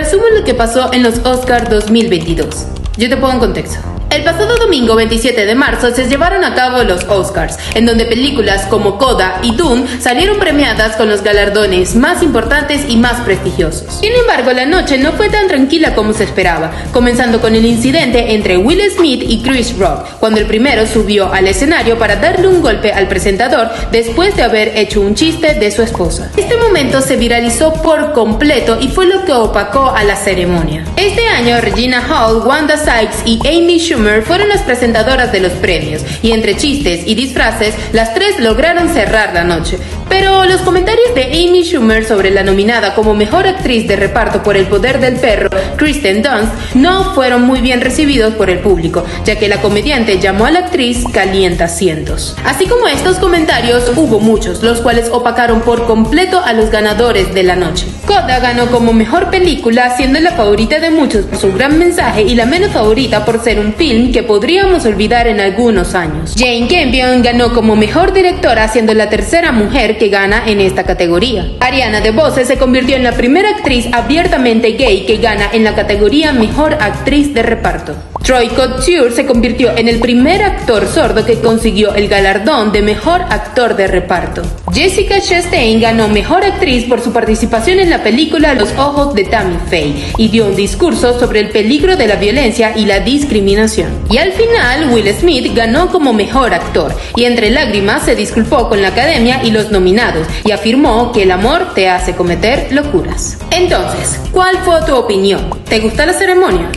Resumo lo que pasó en los Oscars 2022. Yo te pongo en contexto. El pasado domingo 27 de marzo se llevaron a cabo los Oscars, en donde películas como Coda y Dune salieron premiadas con los galardones más importantes y más prestigiosos. Sin embargo, la noche no fue tan tranquila como se esperaba, comenzando con el incidente entre Will Smith y Chris Rock, cuando el primero subió al escenario para darle un golpe al presentador después de haber hecho un chiste de su esposa. Este momento se viralizó por completo y fue lo que opacó a la ceremonia. Este año, Regina Hall, Wanda Sykes y Amy Schumer fueron las presentadoras de los premios, y entre chistes y disfraces, las tres lograron cerrar la noche. Pero los comentarios de Amy Schumer sobre la nominada como mejor actriz de reparto por El Poder del Perro, Kristen Dunst, no fueron muy bien recibidos por el público, ya que la comediante llamó a la actriz calienta cientos. Así como estos comentarios, hubo muchos, los cuales opacaron por completo a los ganadores de la noche. Coda ganó como mejor película, siendo la favorita de muchos por su gran mensaje y la menos favorita por ser un film que podríamos olvidar en algunos años. Jane Campion ganó como mejor directora, siendo la tercera mujer que gana en esta categoría. Ariana DeBose se convirtió en la primera actriz abiertamente gay que gana en la categoría Mejor Actriz de Reparto. Troy Couture se convirtió en el primer actor sordo que consiguió el galardón de Mejor Actor de Reparto. Jessica Chastain ganó Mejor Actriz por su participación en la película Los Ojos de Tammy Faye y dio un discurso sobre el peligro de la violencia y la discriminación. Y al final, Will Smith ganó como Mejor Actor y entre lágrimas se disculpó con la academia y los nominados y afirmó que el amor te hace cometer locuras. Entonces, ¿cuál fue tu opinión? ¿Te gustó la ceremonia?